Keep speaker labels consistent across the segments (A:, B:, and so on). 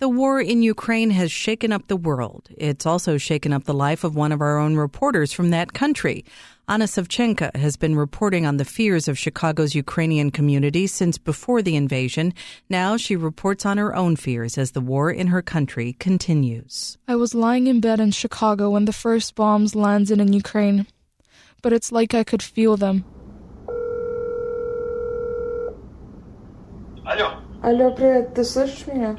A: The war in Ukraine has shaken up the world. It's also shaken up the life of one of our own reporters from that country. Anna Savchenko has been reporting on the fears of Chicago's Ukrainian community since before the invasion. Now she reports on her own fears as the war in her country continues.
B: I was lying in bed in Chicago when the first bombs landed in Ukraine, but it's like I could feel them.
C: Алло.
B: Алло, привет, ты слышишь меня?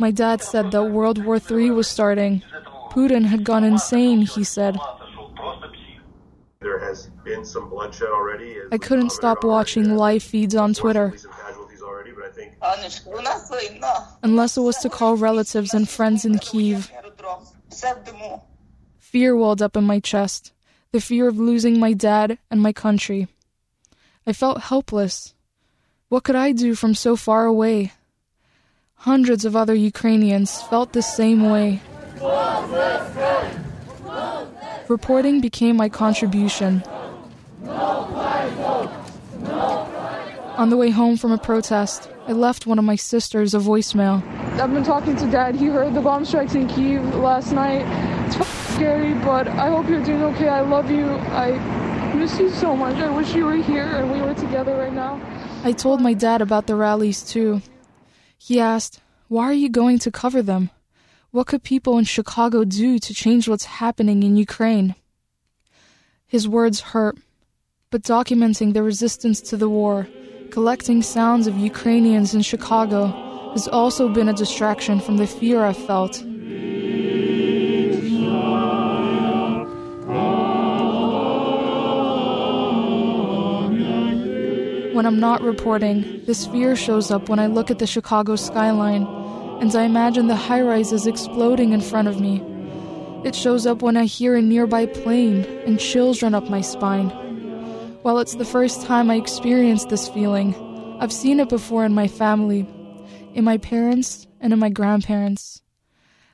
B: My dad said that World War III was starting. Putin had gone insane, he said.
D: There has been some bloodshed already.
B: I couldn't stop watching live feeds on Twitter. Unless it was to call relatives and friends in Kiev. Fear welled up in my chest the fear of losing my dad and my country. I felt helpless. What could I do from so far away? Hundreds of other Ukrainians felt the same way. Reporting became my contribution. On the way home from a protest, I left one of my sisters a voicemail. I've been talking to dad. He heard the bomb strikes in Kiev last night. It's f- scary, but I hope you're doing okay. I love you. I miss you so much. I wish you were here and we were together right now. I told my dad about the rallies too. He asked, Why are you going to cover them? What could people in Chicago do to change what's happening in Ukraine? His words hurt, but documenting the resistance to the war, collecting sounds of Ukrainians in Chicago, has also been a distraction from the fear I've felt. When I'm not reporting, this fear shows up when I look at the Chicago skyline and I imagine the high rises exploding in front of me. It shows up when I hear a nearby plane and chills run up my spine. While it's the first time I experience this feeling, I've seen it before in my family, in my parents, and in my grandparents.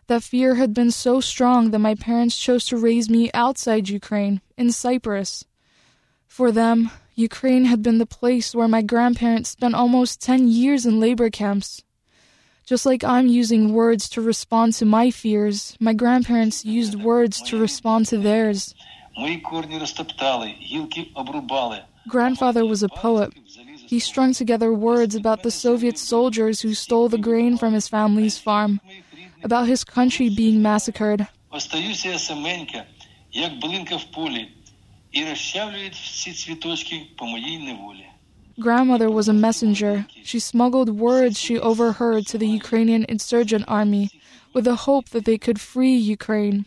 B: That fear had been so strong that my parents chose to raise me outside Ukraine, in Cyprus. For them, Ukraine had been the place where my grandparents spent almost 10 years in labor camps. Just like I'm using words to respond to my fears, my grandparents used words to respond to theirs. Grandfather was a poet. He strung together words about the Soviet soldiers who stole the grain from his family's farm, about his country being massacred
C: і розчавлюють всі цвіточки по моїй неволі.
B: Grandmother was a messenger. She smuggled words she overheard to the Ukrainian insurgent army with the hope that they could free Ukraine.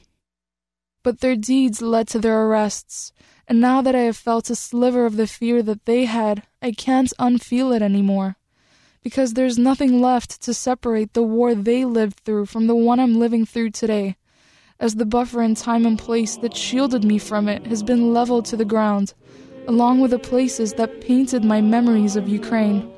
B: But their deeds led to their arrests, and now that I have felt a sliver of the fear that they had, I can't unfeel it anymore. Because there's nothing left to separate the war they lived through from the one I'm living through today, as the buffer in time and place that shielded me from it has been leveled to the ground along with the places that painted my memories of Ukraine.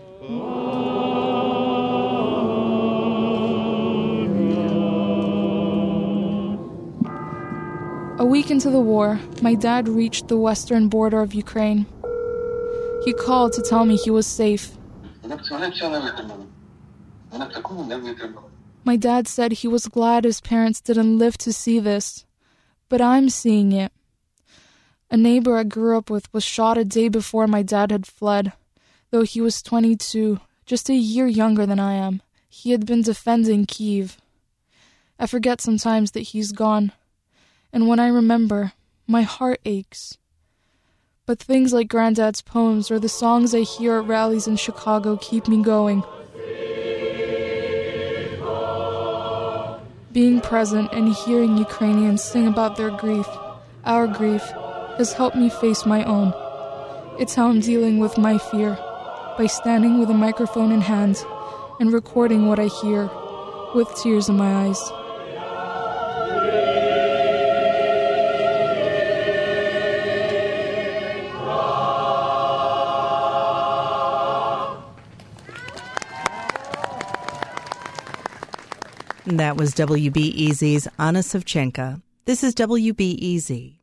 B: A week into the war, my dad reached the western border of Ukraine. He called to tell me he was safe. My dad said he was glad his parents didn't live to see this, but I'm seeing it. A neighbor I grew up with was shot a day before my dad had fled, though he was 22, just a year younger than I am. He had been defending Kiev. I forget sometimes that he's gone, and when I remember, my heart aches. But things like Granddad's poems or the songs I hear at rallies in Chicago keep me going. Being present and hearing Ukrainians sing about their grief, our grief, has helped me face my own. It's how I'm dealing with my fear by standing with a microphone in hand and recording what I hear with tears in my eyes.
A: That was WBEZ's Anna Savchenko. This is WBEZ.